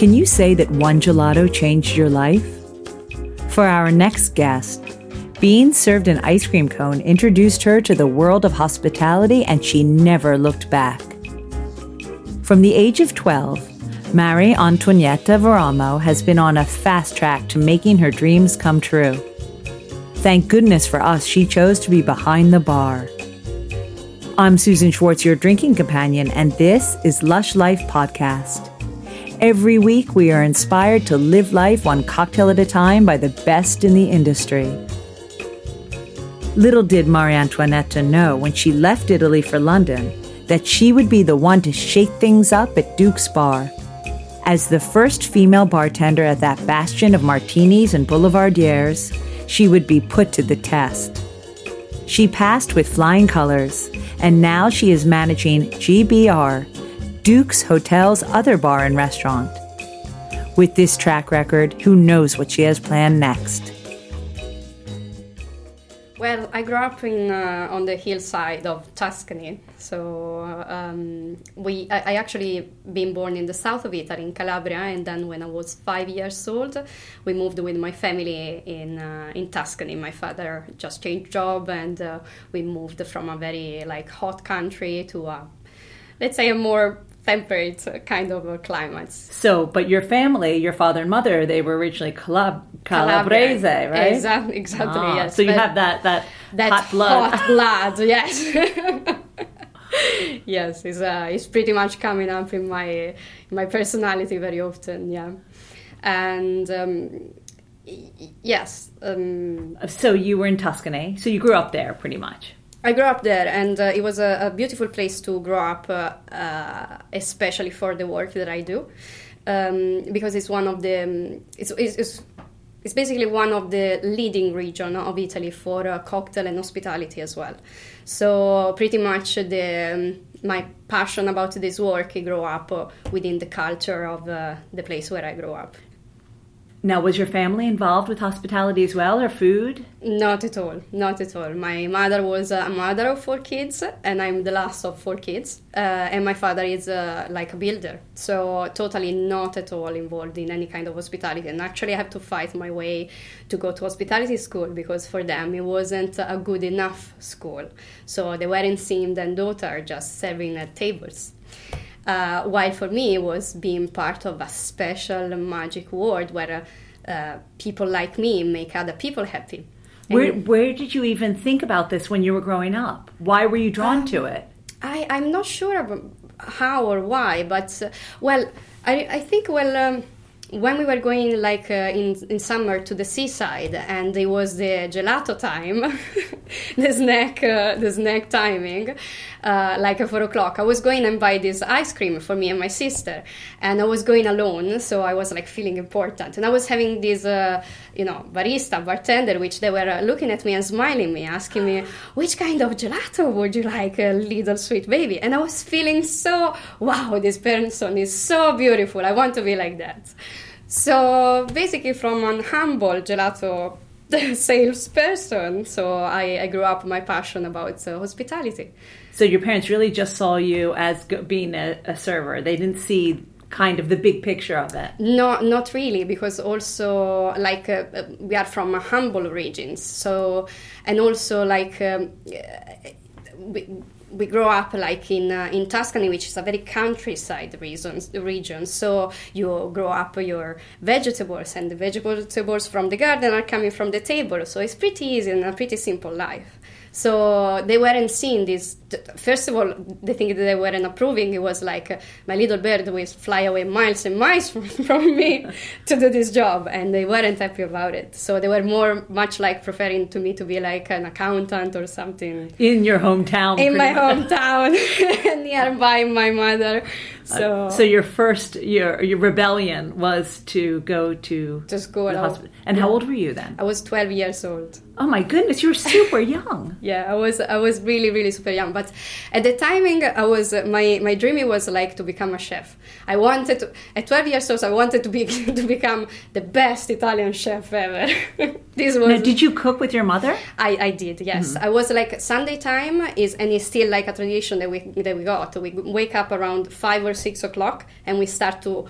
Can you say that one gelato changed your life? For our next guest, being served an ice cream cone introduced her to the world of hospitality and she never looked back. From the age of 12, Marie Antonietta Varamo has been on a fast track to making her dreams come true. Thank goodness for us, she chose to be behind the bar. I'm Susan Schwartz, your drinking companion, and this is Lush Life Podcast. Every week, we are inspired to live life one cocktail at a time by the best in the industry. Little did Marie Antoinette know when she left Italy for London that she would be the one to shake things up at Duke's Bar. As the first female bartender at that bastion of martinis and boulevardiers, she would be put to the test. She passed with flying colors, and now she is managing GBR, Duke's Hotel's other bar and restaurant. With this track record, who knows what she has planned next? Well, I grew up in uh, on the hillside of Tuscany, so um, we I, I, actually been born in the south of Italy in Calabria, and then when I was five years old, we moved with my family in uh, in Tuscany. My father just changed job, and uh, we moved from a very like hot country to a let's say a more temperate kind of climates. So, but your family, your father and mother, they were originally Calab- Calabrese, right? Exactly, exactly ah, yes. So you have that that, that hot blood. Hot blood, yes. yes, it's uh, it's pretty much coming up in my in my personality very often, yeah. And um, yes. Um, so you were in Tuscany. So you grew up there, pretty much. I grew up there, and uh, it was a, a, beautiful place to grow up, uh, uh, especially for the work that I do, um, because it's one of the um, it's, it's, it's, basically one of the leading region of Italy for uh, cocktail and hospitality as well. So pretty much the um, my passion about this work grew up uh, within the culture of uh, the place where I grew up. Now, was your family involved with hospitality as well, or food? Not at all. Not at all. My mother was a mother of four kids, and I'm the last of four kids. Uh, and my father is uh, like a builder, so totally not at all involved in any kind of hospitality. And actually, I have to fight my way to go to hospitality school because for them it wasn't a good enough school. So they weren't seeing their daughter just serving at tables. Uh, while for me, it was being part of a special magic world where uh, people like me make other people happy. Where, where did you even think about this when you were growing up? Why were you drawn um, to it? I, I'm not sure how or why, but uh, well, I, I think, well, um, when we were going like uh, in in summer to the seaside and it was the gelato time the snack uh, the snack timing uh, like at four o'clock i was going and buy this ice cream for me and my sister and i was going alone so i was like feeling important. And i was having this uh, you know barista bartender which they were uh, looking at me and smiling me asking me which kind of gelato would you like a little sweet baby and i was feeling so wow this person is so beautiful i want to be like that so basically, from an humble gelato salesperson, so I, I, grew up my passion about uh, hospitality. So your parents really just saw you as being a, a server. They didn't see kind of the big picture of it? No, not really, because also like uh, we are from humble regions, so and also like um, we, we grow up like in uh, in Tuscany, which is a very countryside region. Region, so you grow up your vegetables, and the vegetables from the garden are coming from the table. So it's pretty easy and a pretty simple life. So they weren't seeing this. First of all, the thing that they weren't approving it was like uh, my little bird will fly away miles and miles from, from me to do this job, and they weren't happy about it. So they were more much like preferring to me to be like an accountant or something in your hometown. In my much. hometown, nearby my mother. So, uh, so your first your your rebellion was to go to just go to hospital. And yeah. how old were you then? I was twelve years old. Oh my goodness, you were super young. yeah, I was I was really really super young. But at the timing, I was my my dream was like to become a chef. I wanted to at twelve years old. I wanted to be to become the best Italian chef ever. this was. Now, did you cook with your mother? I I did. Yes, mm-hmm. I was like Sunday time is and it's still like a tradition that we that we got. We wake up around five or six o'clock and we start to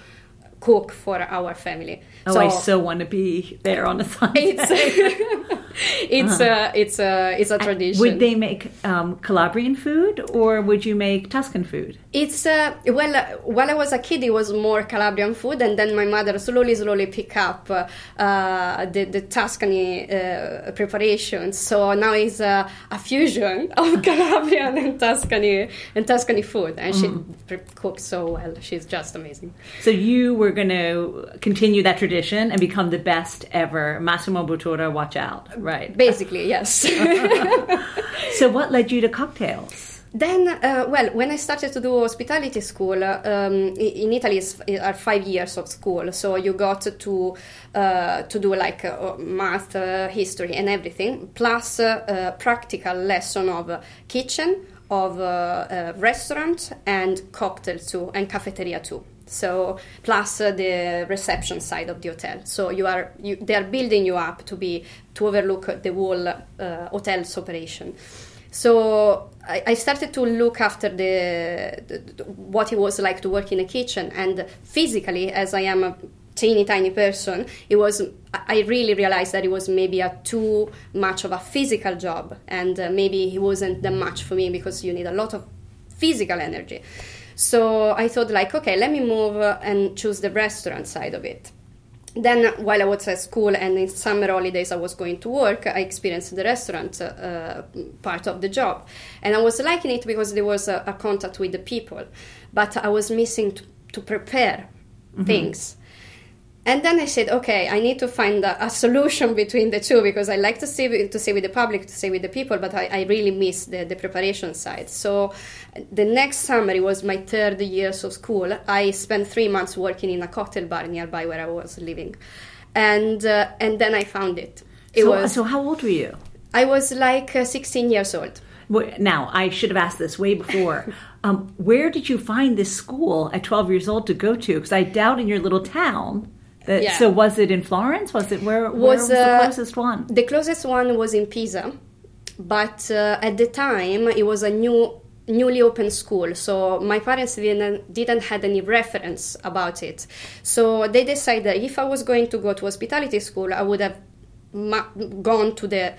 cook for our family. Oh, I so want to be there on a Sunday. It's it's uh-huh. a it's a it's a tradition. Would they make um, Calabrian food or would you make Tuscan food? It's uh, well, uh, while I was a kid, it was more Calabrian food, and then my mother slowly, slowly pick up uh, uh the the Tuscany uh, preparations. So now it's uh, a fusion of Calabrian and Tuscany and Tuscany food, and mm. she cooks so well. She's just amazing. So you were going to continue that tradition and become the best ever Massimo Bottura. Watch out, right? Basically, yes. so what led you to cocktails? Then, uh, well, when I started to do hospitality school, um, in Italy is, are five years of school, so you got to uh, to do like uh, math, uh, history, and everything, plus uh, practical lesson of kitchen, of uh, restaurant, and cocktail too, and cafeteria too. So plus the reception side of the hotel. So you are you, they are building you up to be to overlook the whole hotel's operation. So I, I started to look after the, the, the, what it was like to work in a kitchen, and physically, as I am a teeny tiny person, it was I really realized that it was maybe a too much of a physical job, and uh, maybe it wasn't that much for me because you need a lot of physical energy. So I thought like, okay, let me move and choose the restaurant side of it then while I was at school and in summer holidays I was going to work, I experienced the restaurant uh, part of the job. And I was liking it because there was a, a contact with the people, but I was missing to, to prepare mm-hmm. things. And then I said, okay, I need to find a, a, solution between the two because I like to stay to stay with the public, to stay with the people, but I, I really miss the, the preparation side. So the next summer, it was my third year of school. I spent three months working in a cocktail bar nearby where I was living, and uh, and then I found it. It so, was so. How old were you? I was like uh, 16 years old. Now, I should have asked this way before. um, where did you find this school at 12 years old to go to? Because I doubt in your little town uh, yeah. So was it in Florence? Was it where, where was, was the uh, closest one? The closest one was in Pisa, but uh, at the time it was a new newly open school so my parents didn't didn't had any reference about it so they decided if i was going to go to hospitality school i would have ma- gone to the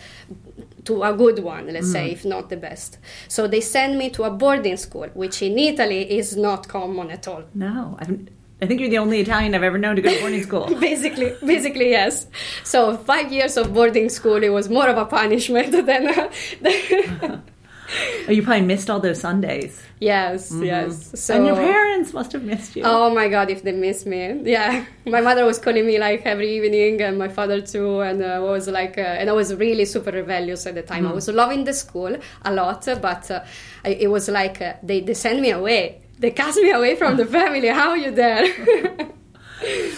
to a good one let's mm. say if not the best so they sent me to a boarding school which in italy is not common at all no I've, I think you're the only Italian I've ever known to go to boarding school. basically, basically yes. So five years of boarding school, it was more of a punishment than. Uh, oh, you probably missed all those Sundays. Yes, mm-hmm. yes. So, and your parents must have missed you. Oh my God, if they miss me, yeah. My mother was calling me like every evening, and my father too, and uh, was like, uh, and I was really super rebellious at the time. Mm-hmm. I was loving the school a lot, but uh, it was like uh, they they sent me away they cast me away from the family. How are you there?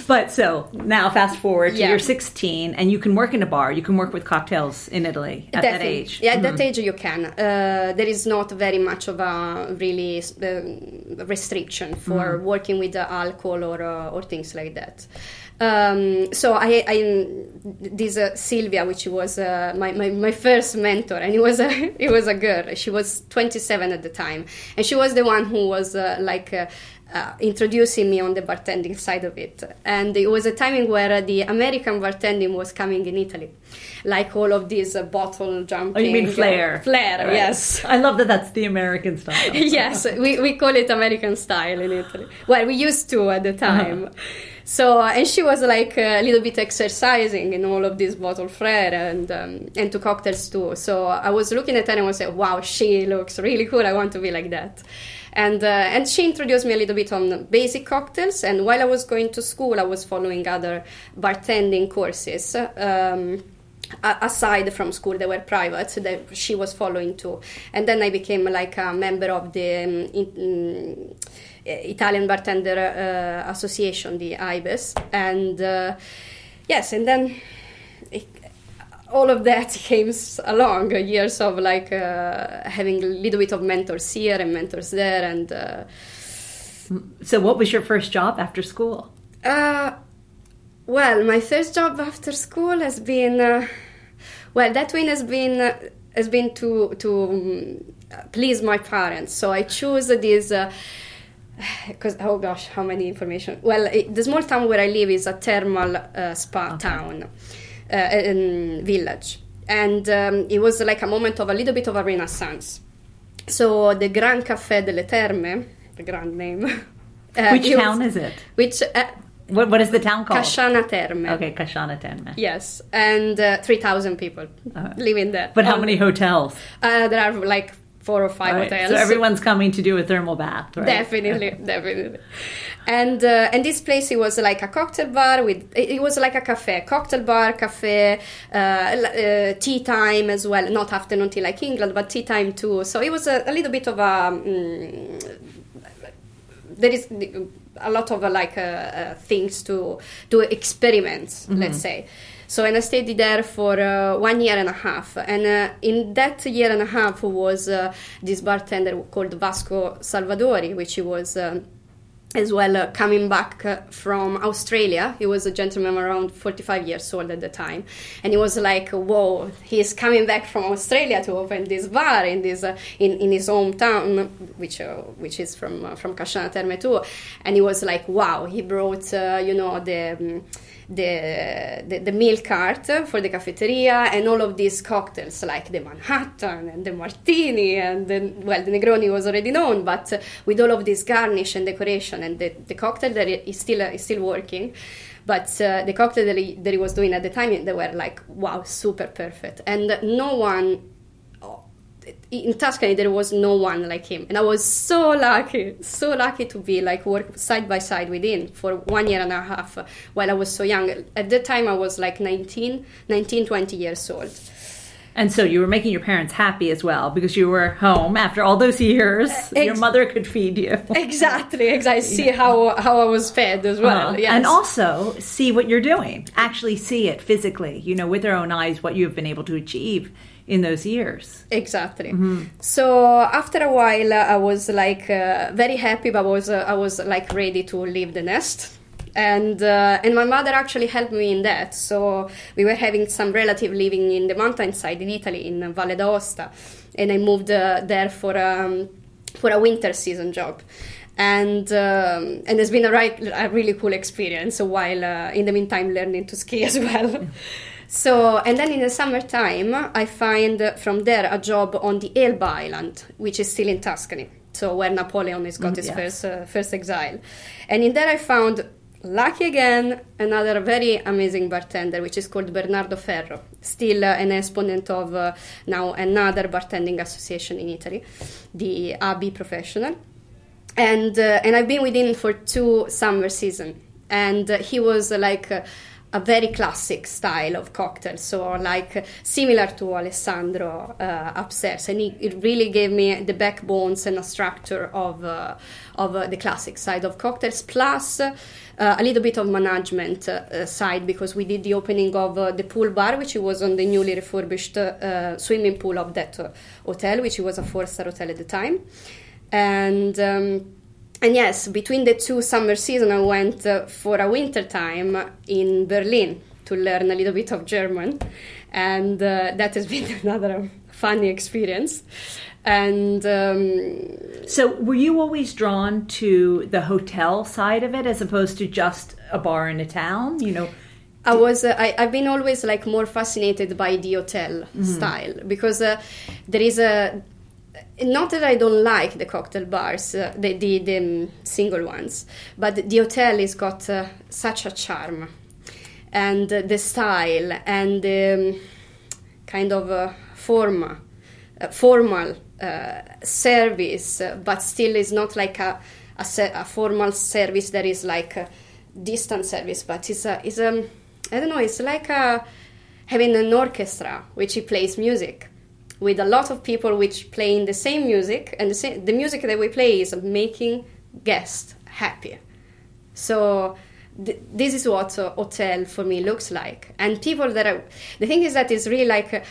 but so now fast forward yeah. you're 16 and you can work in a bar you can work with cocktails in italy at Definitely. that age yeah mm-hmm. at that age you can uh, there is not very much of a really uh, restriction for mm-hmm. working with alcohol or, uh, or things like that um, so I, I this uh, Sylvia, which was uh, my, my, my first mentor, and it was a it was a girl. She was 27 at the time, and she was the one who was uh, like. Uh, introducing me on the bartending side of it. And it was a timing where the American bartending was coming in Italy, like all of these uh, bottle jumping. Oh, you mean flair? flair, right. yes. I love that that's the American style. yes, we, we call it American style in Italy. Well, we used to at the uh-huh. time. Uh-huh. So and she was like a little bit exercising in all of this bottle flair and um, and to cocktails too. So I was looking at her and I was like, wow, she looks really cool. I want to be like that. And uh, and she introduced me a little bit on basic cocktails. And while I was going to school, I was following other bartending courses. Um, aside from school they were private that she was following too and then i became like a member of the um, in, Eh, Italian Bartender uh, Association, the AIBES, and uh, yes, and then it, all of that came along years of like uh, having a little bit of mentors here and mentors there, and. so, what was your first job after school? well, my first job after school has been well that one has been has been to to um, please my parents so i chose this uh, because oh gosh, how many information? Well, it, the small town where I live is a thermal uh, spa Okay. town, uh, village, and um, it was like a moment of a little bit of a renaissance. So the Grand Café delle Terme, the grand name. uh, Which it was- town is it? Which uh, What, what is the town called? Casciana Terme. Okay, Casciana Terme. Yes, and uh, three thousand people Uh, living there. But how Um, many hotels? Uh, there are like four or five Right, hotels. So everyone's coming to do a thermal bath, right? Definitely, definitely. And uh, and this place it was like a cocktail bar with it was like a cafe, cocktail bar, cafe, uh, uh, tea time as well. Not afternoon tea like England, but tea time too. So it was a, a little bit of a. mm there is a lot of uh, like uh, uh, things to do experiments, let's say. So and I stayed there for uh, one year and a half, and uh, in that year and a half was uh, this bartender called Vasco Salvadori, which he was. Um, as well uh, coming back uh, from Australia. He was a gentleman around 45 years old at the time. And he was like, whoa, he's coming back from Australia to open this bar in this uh, in, in his hometown, which uh, which is from uh, from Casciana Terme too. And he was like, wow, he brought, uh, you know, the... Um, the, the the meal cart for the cafeteria and all of these cocktails like the Manhattan and the Martini and the, well the Negroni was already known but with all of this garnish and decoration and the, the cocktail that is still is still working. But uh, the cocktail that he, that he was doing at the time they were like wow super perfect. And no one in Tuscany there was no one like him and I was so lucky so lucky to be like work side by side with him for one year and a half uh, while I was so young at that time I was like 19 19 20 years old And so you were making your parents happy as well because you were home after all those years. your ex- mother could feed you. exactly exactly see how how I was fed as well Uh, yes. And also see what you're doing. Actually see it physically, you know, with their own eyes, what you've been able to achieve in those years. Exactly. So after a while, I was like uh, very happy, but I was uh, I was like ready to leave the nest, and uh, and my mother actually helped me in that. So we were having some relative living in the mountainside in Italy, in Valle d'Aosta, and I moved uh, there for um, for a winter season job. And um, and it's been a, right, a really cool experience while uh, in the meantime learning to ski as well. So, and then in the summertime, I find from there a job on the Elba Island, which is still in Tuscany. So, where Napoleon has got Mm, his yes. first, uh, first exile. And in there, I found, lucky again, another very amazing bartender, which is called Bernardo Ferro, still uh, an exponent of uh, now another bartending association in Italy, the ABI Professional and uh, and I've been with him for two summer season, and uh, he was like uh, a very classic style of cocktail, so like similar to Alessandro uh, upstairs, and he it really gave me the backbones and a structure of uh, of uh, the classic side of cocktails, plus. Uh, a little bit of management uh, side because we did the opening of uh, the pool bar, which was on the newly refurbished swimming pool of that hotel, which was a four-star hotel at the time and um, and yes, between the two summer season, I went uh, for a winter time in Berlin to learn a little bit of German, and uh, that has been another funny experience. And um, So were you always drawn to the hotel side of it as opposed to just a bar in a town? You know, I was uh, I, I've been always like more fascinated by the hotel style because uh, there is a not that I don't like the cocktail bars, uh, the the, the um, single ones, but the hotel has got uh, such a charm, and uh, the style and the um, kind of uh, forma, uh, formal uh, service, but still is not like a a, a formal service that is like a distant service, but it's a is a I don't know. It's like a having an orchestra which he plays music with a lot of people which playing the same music and the, same, the music that we play is making guests happy so th- this is what a hotel for me looks like. And people that are the thing is that it's really like uh,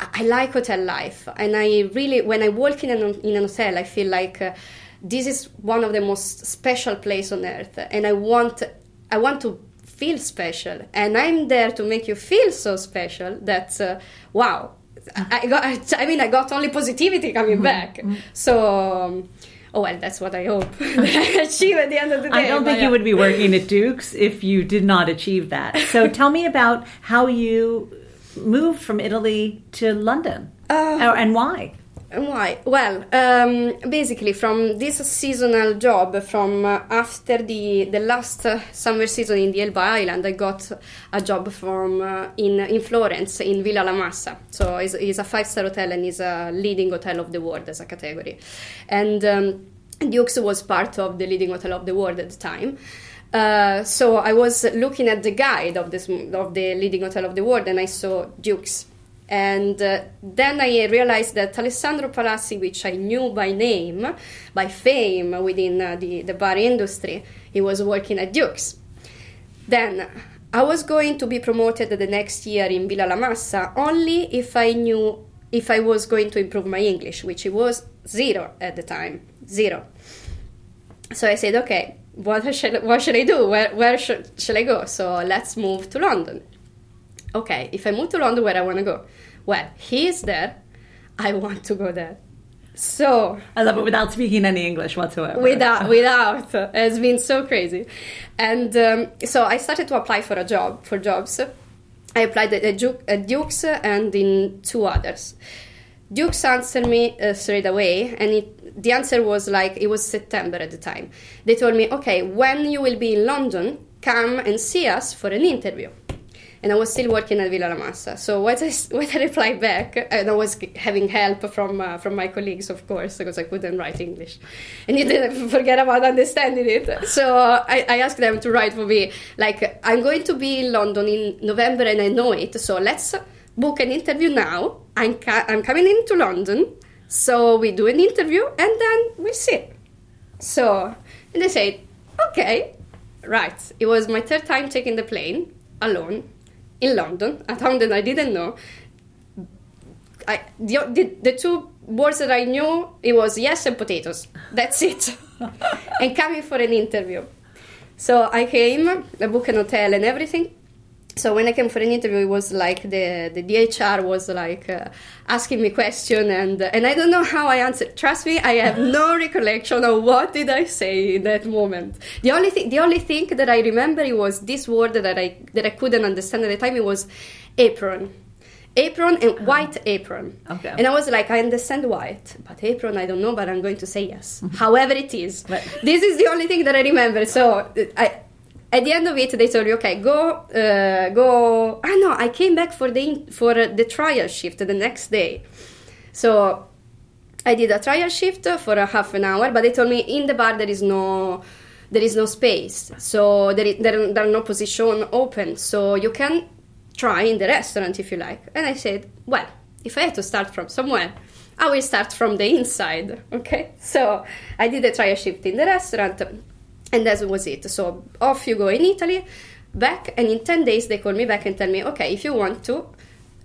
I like hotel life, and I really, when I walk in an in an hotel, I feel like uh, this is one of the most special place on earth, and I want, I want to feel special, and I'm there to make you feel so special that, uh, wow, I I got, I mean, I got only positivity coming back. So, um, Oh well, that's what I hope achieve at the end of the day. I don't think you would be working at Duke's if you did not achieve that. So tell me about how you moved from Italy to London Uh, and why. And Why? Well, um, basically, from this seasonal job, from uh, after the the last uh, summer season in the Elba Island, I got a job from uh, in in Florence in Villa La Massa. So it's, it's a five star hotel and is a leading hotel of the world as a category, and. Um, Dukes was part of the leading hotel of the world at the time. Uh, so I was looking at the guide of this of the leading hotel of the world, and I saw Dukes. And uh, then I realized that Alessandro Palazzi, which I knew by name, by fame within uh, the, the bar industry, he was working at Dukes. Then I was going to be promoted the next year in Villa La Massa only if I knew if I was going to improve my English, which it was zero at the time, zero. So I said, okay, what shall, what should I do? Where, where should, shall I go? So let's move to London. Okay, if I move to London, where I want to go? Well, he is there. I want to go there. So I love it without speaking any English whatsoever. without without it's been so crazy and um, so i started to apply for a job for jobs i applied at, at dukes and in two others dukes answered me uh, straight away and it, the answer was like it was september at the time they told me okay when you will be in london come and see us for an interview and I was still working at Villa La Massa. So what I, what I replied back, and I was having help from uh, from my colleagues, of course, because I couldn't write English, and you didn't forget about understanding it. So I, I asked them to write for me, like I'm going to be in London in November, and I know it. So let's book an interview now. I'm ca- I'm coming into London, so we do an interview, and then we see. So and they said, okay, right. It was my third time taking the plane alone in London, a town that I didn't know. I, the, the, the two words that I knew, it was yes and potatoes. That's it. and coming for an interview. So I came, I booked an hotel and everything. So when I came for an interview, it was like the the DHR was like uh, asking me question and and I don't know how I answered. Trust me, I have no recollection of what did I say in that moment. The only thing the only thing that I remember it was this word that I that I couldn't understand at the time. It was apron, apron and white apron. Okay. And I was like, I understand white, but apron I don't know, but I'm going to say yes. However it is, Right. this is the only thing that I remember. So uh, I at the end of it, they told you, okay, go, uh, go. Ah, no, I came back for the for the trial shift the next day. So I did a trial shift for a half an hour, but they told me in the bar there is no there is no space, so there, is, there, there are no position open, so you can try in the restaurant if you like. And I said, well, if I have to start from somewhere, I will start from the inside. Okay, so I did a trial shift in the restaurant, and that was it. So off you go in Italy, back, and in ten days they call me back and tell me, okay, if you want to,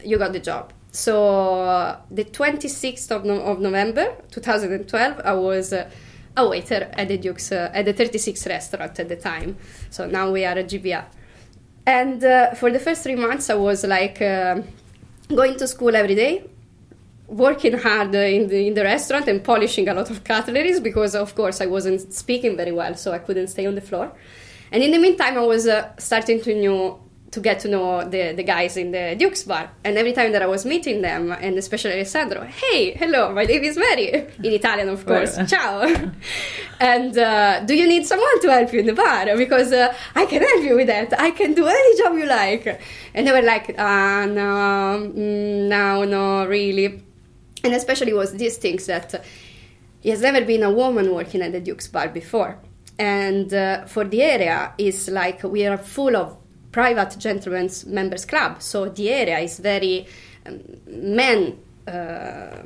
you got the job. So the 26th of, no- of November 2012, I was uh, a waiter at the Duke's uh, at the 36 restaurant at the time. So now we are a GBR. And uh, for the first three months, I was like uh, going to school every day, working hard in the in the restaurant and polishing a lot of cutleries because, of course, I wasn't speaking very well, so I couldn't stay on the floor. And in the meantime, I was uh, starting to know to get to know the, the guys in the Duke's bar. And every time that I was meeting them, and especially Alessandro, hey, hello, my name is Mary, in Italian, of course, ciao. and uh, do you need someone to help you in the bar? Because uh, I can help you with that. I can do any job you like. And they were like, uh, no, mm, no, no, really. And especially was these things that uh, there's never been a woman working at the Duke's bar before. And uh, for the area, it's like we are full of private gentlemen's members club. So the area is very um, men. Uh,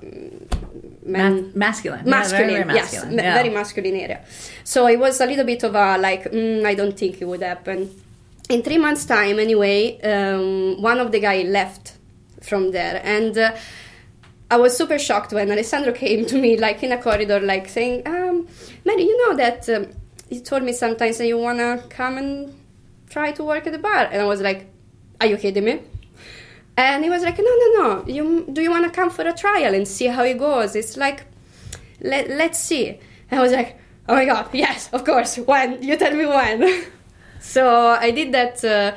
men Ma- masculine. Yeah, masculine, very, very yes, masculine. ma- Yeah. very masculine area. So it was a little bit of a like, mm, I don't think it would happen. In three months' time, anyway, um, one of the guy left from there, and uh, I was super shocked when Alessandro came to me, like in a corridor, like saying, um, "Mary, you know that um, you told me sometimes that you wanna come and try to work at the bar," and I was like, "Are you kidding me?" And he was like, "No, no, no. You do you want to come for a trial and see how it goes? It's like, let let's see." And I was like, oh my god, yes, of course. When you tell me when. so I did that uh,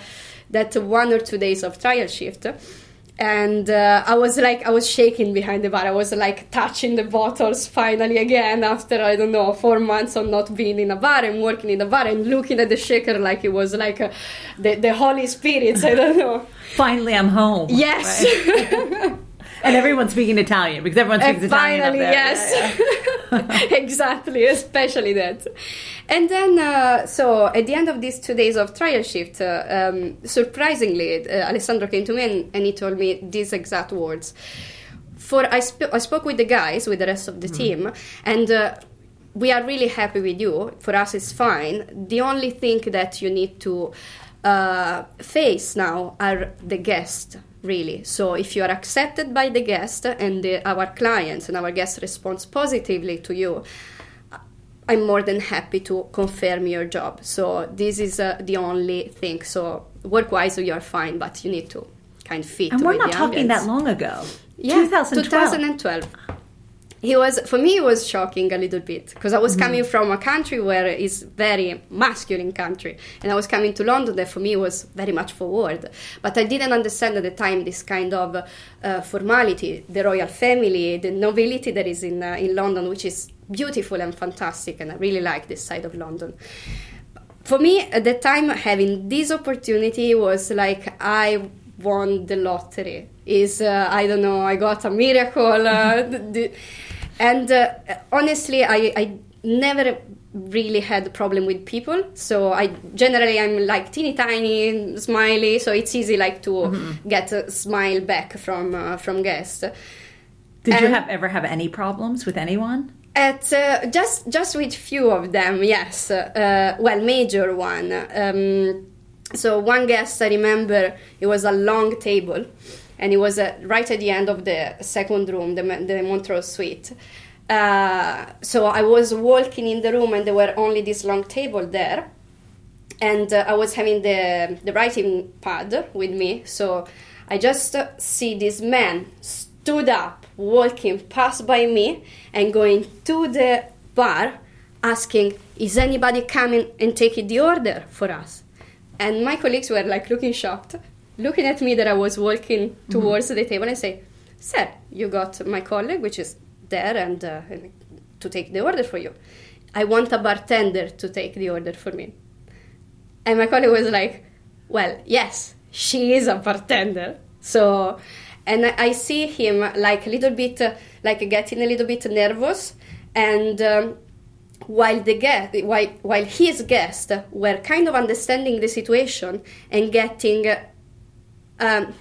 that one or two days of trial shift and uh, I was like, I was shaking behind the bar. I was like touching the bottles finally again after I don't know four months of not being in a bar and working in a bar and looking at the shaker like it was like uh, the the Holy Spirits. I don't know. finally, I'm home. Yes. Right? and everyone's speaking Italian because everyone speaks and Italian. Finally, yes. Yeah, yeah. exactly, especially that. And then, uh, so at the end of these two days of trial shift, uh, um, surprisingly, uh, Alessandro came to me and, and, he told me these exact words. For I, sp- I spoke with the guys, with the rest of the mm. team, and uh, we are really happy with you. For us, it's fine. The only thing that you need to uh, face now are the guests really. So if you are accepted by the guest and the, our clients and our guests responds positively to you, I'm more than happy to confirm your job. So this is uh, the only thing. So work-wise, you are fine, but you need to kind of fit. And we're not talking that long ago. Yeah, 2012. 2012 he was for me it was shocking a little bit because i was mm-hmm. coming from a country where it's very masculine country and i was coming to london that for me was very much forward. But i didn't understand at the time this kind of uh, formality the royal family the nobility that is in, uh, in london which is beautiful and fantastic and i really like this side of london. For me at the time having this opportunity was like i won the lottery. Is uh, i don't know i got a miracle uh, the, and uh, honestly, I, I never really had a problem with people. So i generally i'm like teeny tiny smiley. So it's easy like to mm-hmm. get a smile back from uh, from guests. Did and you have ever have any problems with anyone? At uh, just just with few of them yes. Uh, well major one. Um, so one guest i remember it was a long table and it was uh, right at the end of the second room, the, the Montrose suite. Uh, so I was walking in the room, and there were only this long table there, and uh, I was having the the writing pad with me. So I just uh, see this man stood up, walking past by me, and going to the bar, asking, "Is anybody coming and taking the order for us?" And my colleagues were like looking shocked looking at me that I was walking mm-hmm. towards mm-hmm. the table and say, Sir, you got my colleague, which is there, and uh, to take the order for you. I want a bartender to take the order for me. And my colleague was like, Well, yes, she is a bartender. So, and I, I see him like a little bit, uh, like getting a little bit nervous. And um, while the guest, while, while his guests were kind of understanding the situation and getting um,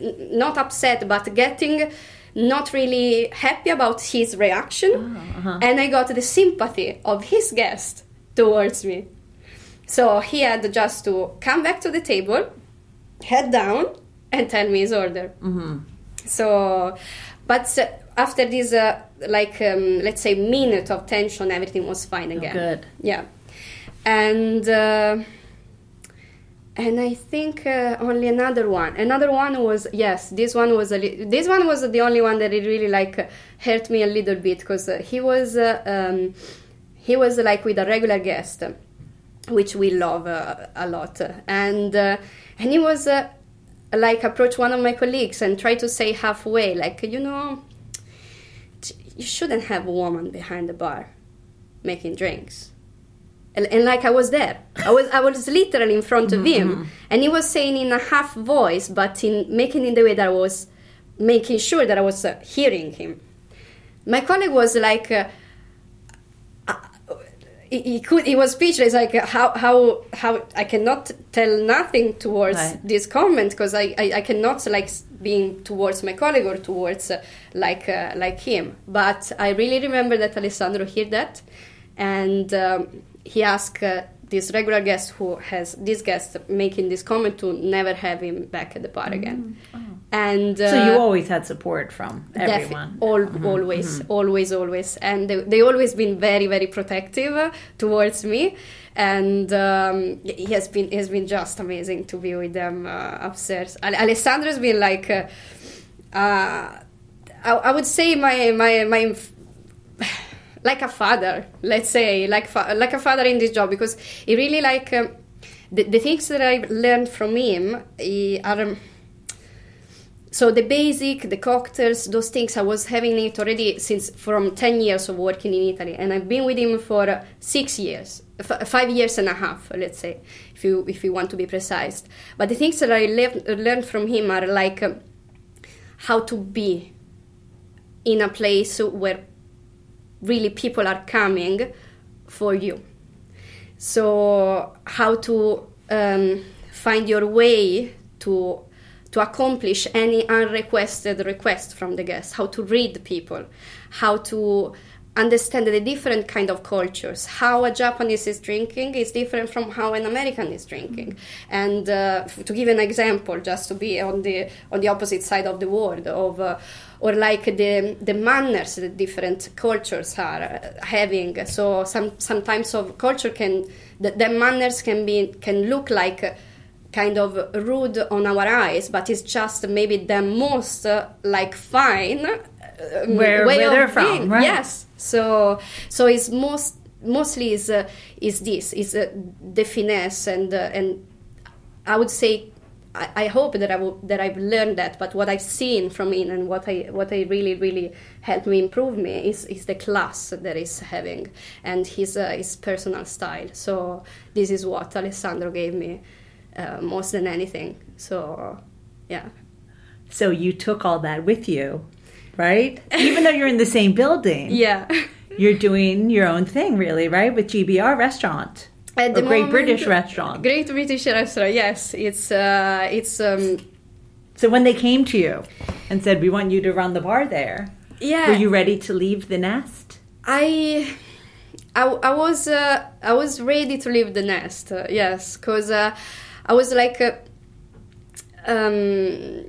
not upset, but getting not really happy about his reaction. Oh, uh-huh. And I got the sympathy of his guest towards me. So he had just to come back to the table, head down, and tell me his order. Mm-hmm. So, but after this, uh, like, um, let's say, minute of tension, everything was fine oh, again. Oh, good. Yeah. And. Uh, and I think uh, only another one. Another one was yes. This one was a li- this one was the only one that it really like hurt me a little bit because uh, he was uh, um, he was like with a regular guest, which we love uh, a lot, and uh, and he was uh, like approach one of my colleagues and try to say halfway like you know you shouldn't have a woman behind the bar making drinks and, and, like I was there. I was I was literally in front of mm-hmm. him, and he was saying in a half voice, but in making in the way that I was making sure that I was uh, hearing him. My colleague was like. Uh, uh he, he, could he was speechless like how how how i cannot tell nothing towards right. this comment because I, I, I cannot like being towards my colleague or towards uh, like uh, like him but i really remember that alessandro heard that and um, he asked uh, this regular guest who has this guest making this comment to never have him back at the bar again. Mm. Oh. And uh, so you always had support from everyone. all, mm-hmm. Always, mm-hmm. always, always, and they, they always been very, very protective towards me. And um, he has been he has been just amazing to be with them uh, upstairs. Alessandro's been like, uh, uh, I, I would say my my my like a father, let's say, like fa- like a father in this job because he really like um, the, the things that I've learned from him are. Um, so the basic, the cocktails, those things I was having it already since from ten years of working in Italy, and I've been with him for six years, f- five years and a half, let's say, if you if you want to be precise. But the things that I le- learned from him are like um, how to be in a place where really people are coming for you. So how to um, find your way to to accomplish any unrequested request from the guest, how to read people, how to understand the different kind of cultures how a japanese is drinking is different from how an american is drinking mm-hmm. and uh, to give an example just to be on the on the opposite side of the world of uh, or like the the manners that different cultures are uh, having so some sometimes of culture can the, the manners can be can look like kind of rude on our eyes, but it's just maybe the most uh, like fine uh, where, way where they're from, right? Yes. So so it's most mostly is uh, is this is uh, the finesse and uh, and I would say. I, hope that I will, that I've learned that, but what I've seen from him and what I what I really really helped me improve me is, is the class that he's having and his uh, his personal style. So this is what Alessandro gave me uh, more than anything. So, yeah. So you took all that with you, right? Even though you're in the same building. Yeah. You're doing your own thing, really, right? With GBR Restaurant. At the Great moment, British Restaurant. Great British Restaurant, yes. It's, uh, it's, um, so when they came to you and said, we want you to run the bar there, yeah. were you ready to leave the nest? I I, I was uh, I was ready to leave the nest. Uh, yes, because uh, I was like, uh, um,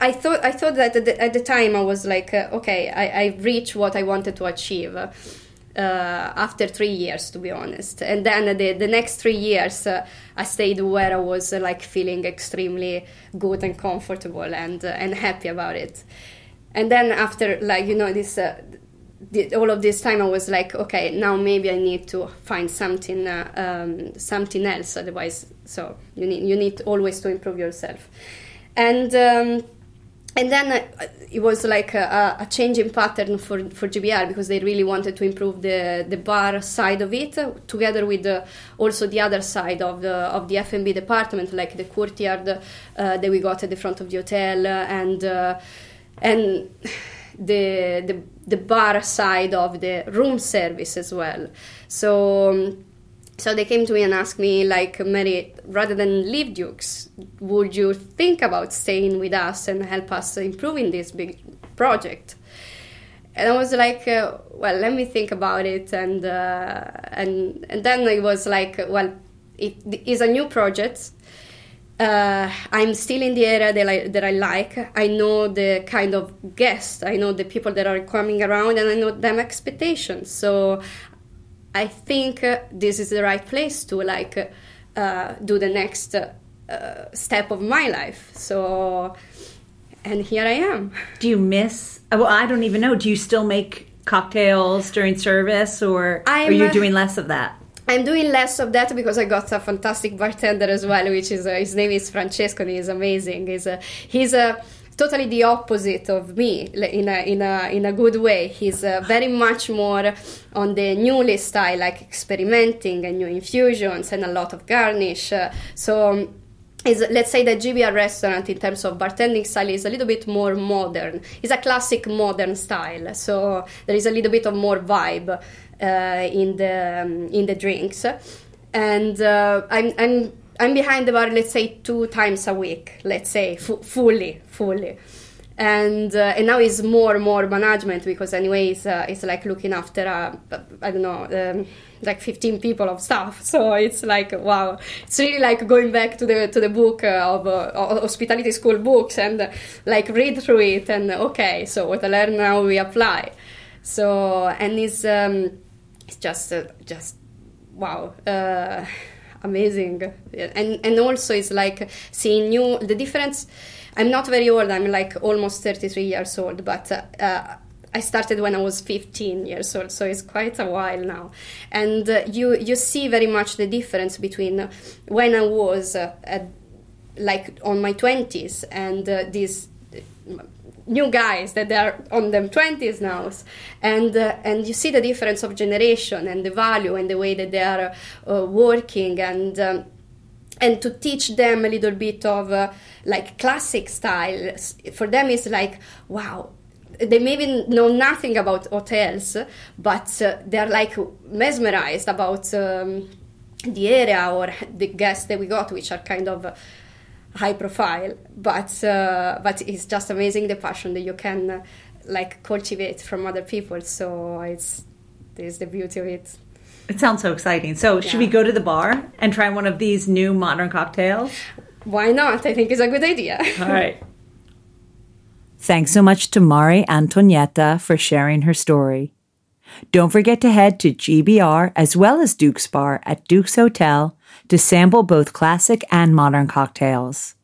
I thought I thought that at the, time I was like, uh, okay, I, I reached what I wanted to achieve. Uh, after three years, to be honest, and then the, the next three years, uh, I stayed where I was uh, like feeling extremely good and comfortable and uh, and happy about it. And then after like you know this uh, the, all of this time I was like, okay, now maybe I need to find something, um, something else. Otherwise, so you need you need always to improve yourself, and um, and then uh, it was like a, a changing pattern for for GBR because they really wanted to improve the the bar side of it, uh, together with the, also the other side of the of the F&B department, like the courtyard uh, that we got at the front of the hotel and uh, and the, the, the bar side of the room service as well. So um, so they came to me and asked me like Mary, rather than leave Dukes, would you think about staying with us and help us improving this big project? And I was like, uh, well, let me think about it, and uh, and and then it was like, well, it is a new project uh, I'm still in the area that I, that I like. I know the kind of guests, I know the people that are coming around, and I know them expectations. So I think uh, this is the right place to like uh, do the next uh, step of my life. So, and here I am. Do you miss? Well, I don't even know. Do you still make cocktails during service, or I'm, are you doing less of that? I'm doing less of that because I got a fantastic bartender as well, which is uh, his name is Francesco. and He's amazing. He's a, he's a totally the opposite of me in a in a in a good way. He's uh, very much more on the newly style, like experimenting and new infusions and a lot of garnish. Uh, so. Um, is let's say the GBR restaurant in terms of bartending style is a little bit more modern. It's a classic modern style, so there is a little bit of more vibe. Uh, in the um, in the drinks, and uh, I'm I'm I'm behind the bar. Let's say two times a week. Let's say f- fully, fully and uh, and now it's more and more management because anyway it's, uh, it's like looking after uh, I don't know um, like 15 people of staff so it's like wow it's really like going back to the to the book of uh, hospitality school books and like read through it and okay so what I learn now we apply so and it's um, it's just uh, just wow uh, amazing and and also it's like seeing new the difference i'm not very old i'm like almost 33 years old but uh, I started when I was 15 years old, so it's quite a while now. And uh, you you see very much the difference between when I was uh, at, like on my 20s and uh, these new guys that are on them 20s now. And uh, and you see the difference of generation and the value and the way that they are uh, working and um, and to teach them a little bit of uh, like classic style for them is like wow they maybe know nothing about hotels but uh, they're like mesmerized about um, the area or the guests that we got which are kind of high profile but uh, but it's just amazing the passion that you can uh, like cultivate from other people. So it's there's the beauty of it. It sounds so exciting. So yeah. should we go to the bar and try one of these new modern cocktails? Why not? I think it's a good idea. All right. Thanks so much to Maria Antonietta for sharing her story. Don't forget to head to GBR as well as duke's bar at duke's hotel to sample both classic and modern cocktails.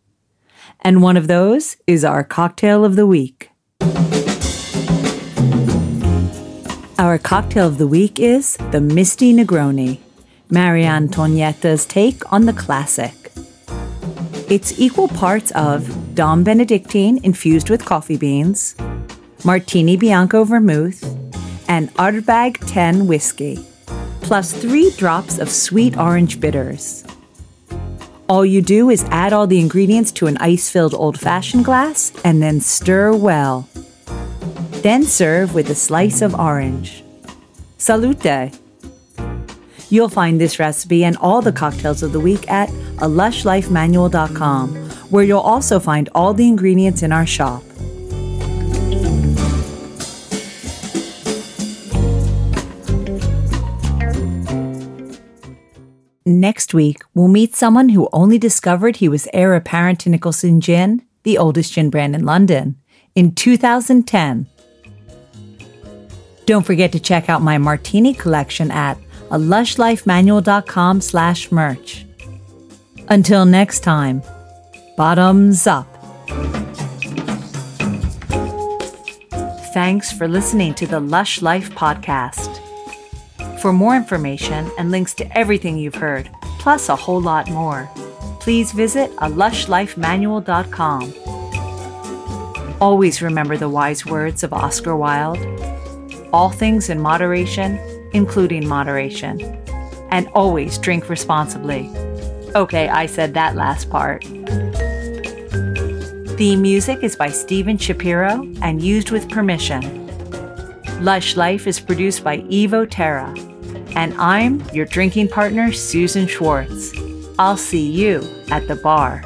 And one of those is our cocktail of the week. Our cocktail of the week is the Misty Negroni, Maria Antonietta's take on the classic. It's equal parts of Dom Benedictine infused with coffee beans, Martini Bianco vermouth, and Ardbeg 10 whiskey plus three drops of sweet orange bitters. All you do is add all the ingredients to an ice filled old fashioned glass and then stir well. Then serve with a slice of orange. Salute! You'll find this recipe and all the cocktails of the week at a where you'll also find all the ingredients in our shop. Next week, we'll meet someone who only discovered he was heir apparent to Nicholson Gin, the oldest gin brand in London, in 2010. Don't forget to check out my martini collection at a lushlifemanual.com slash merch. Until next time, bottoms up. Thanks for listening to the Lush Life podcast. For more information and links to everything you've heard, plus a whole lot more, please visit a. Always remember the wise words of Oscar Wilde all things in moderation, including moderation. And always drink responsibly. Okay, I said that last part. Theme music is by Steven Shapiro and used with permission. Lush Life is produced by Evo Terra and I'm your drinking partner, Susan Schwartz. I'll see you at the bar.